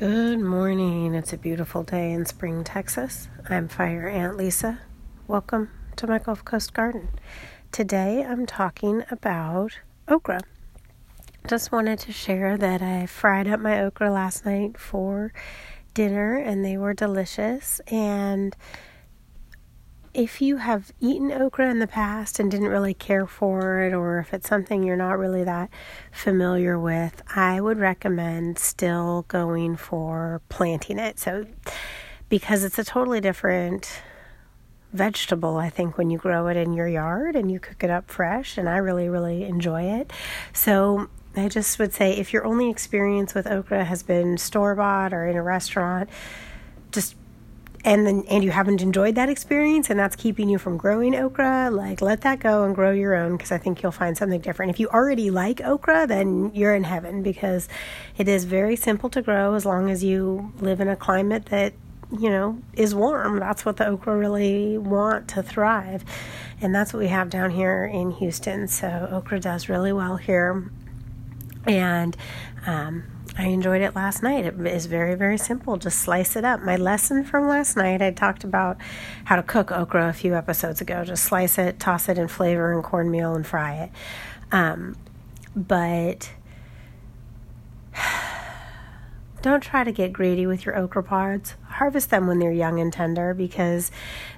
Good morning. It's a beautiful day in Spring, Texas. I'm Fire Ant Lisa. Welcome to my Gulf Coast garden. Today I'm talking about okra. Just wanted to share that I fried up my okra last night for dinner and they were delicious and if you have eaten okra in the past and didn't really care for it, or if it's something you're not really that familiar with, I would recommend still going for planting it. So, because it's a totally different vegetable, I think, when you grow it in your yard and you cook it up fresh, and I really, really enjoy it. So, I just would say if your only experience with okra has been store bought or in a restaurant, just and then and you haven't enjoyed that experience and that's keeping you from growing okra like let that go and grow your own because i think you'll find something different. If you already like okra then you're in heaven because it is very simple to grow as long as you live in a climate that you know is warm. That's what the okra really want to thrive. And that's what we have down here in houston. So okra does really well here. And um, I enjoyed it last night. It is very, very simple. Just slice it up. My lesson from last night, I talked about how to cook okra a few episodes ago. Just slice it, toss it in flavor and cornmeal, and fry it. Um, but don't try to get greedy with your okra pods. Harvest them when they're young and tender because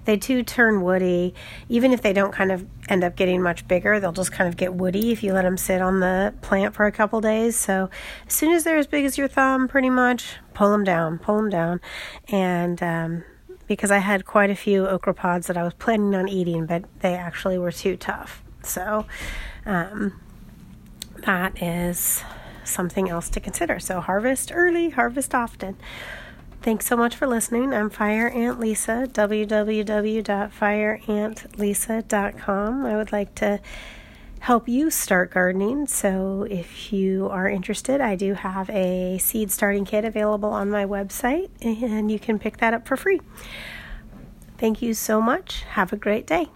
they too turn woody. Even if they don't kind of end up getting much bigger, they'll just kind of get woody if you let them sit on the plant for a couple days. So as soon as they're as big as your thumb, pretty much, pull them down, pull them down. And um, because I had quite a few okra pods that I was planning on eating, but they actually were too tough. So um, that is something else to consider. So harvest early, harvest often. Thanks so much for listening. I'm Fire Ant Lisa, www.fireantlisa.com. I would like to help you start gardening. So if you are interested, I do have a seed starting kit available on my website, and you can pick that up for free. Thank you so much. Have a great day.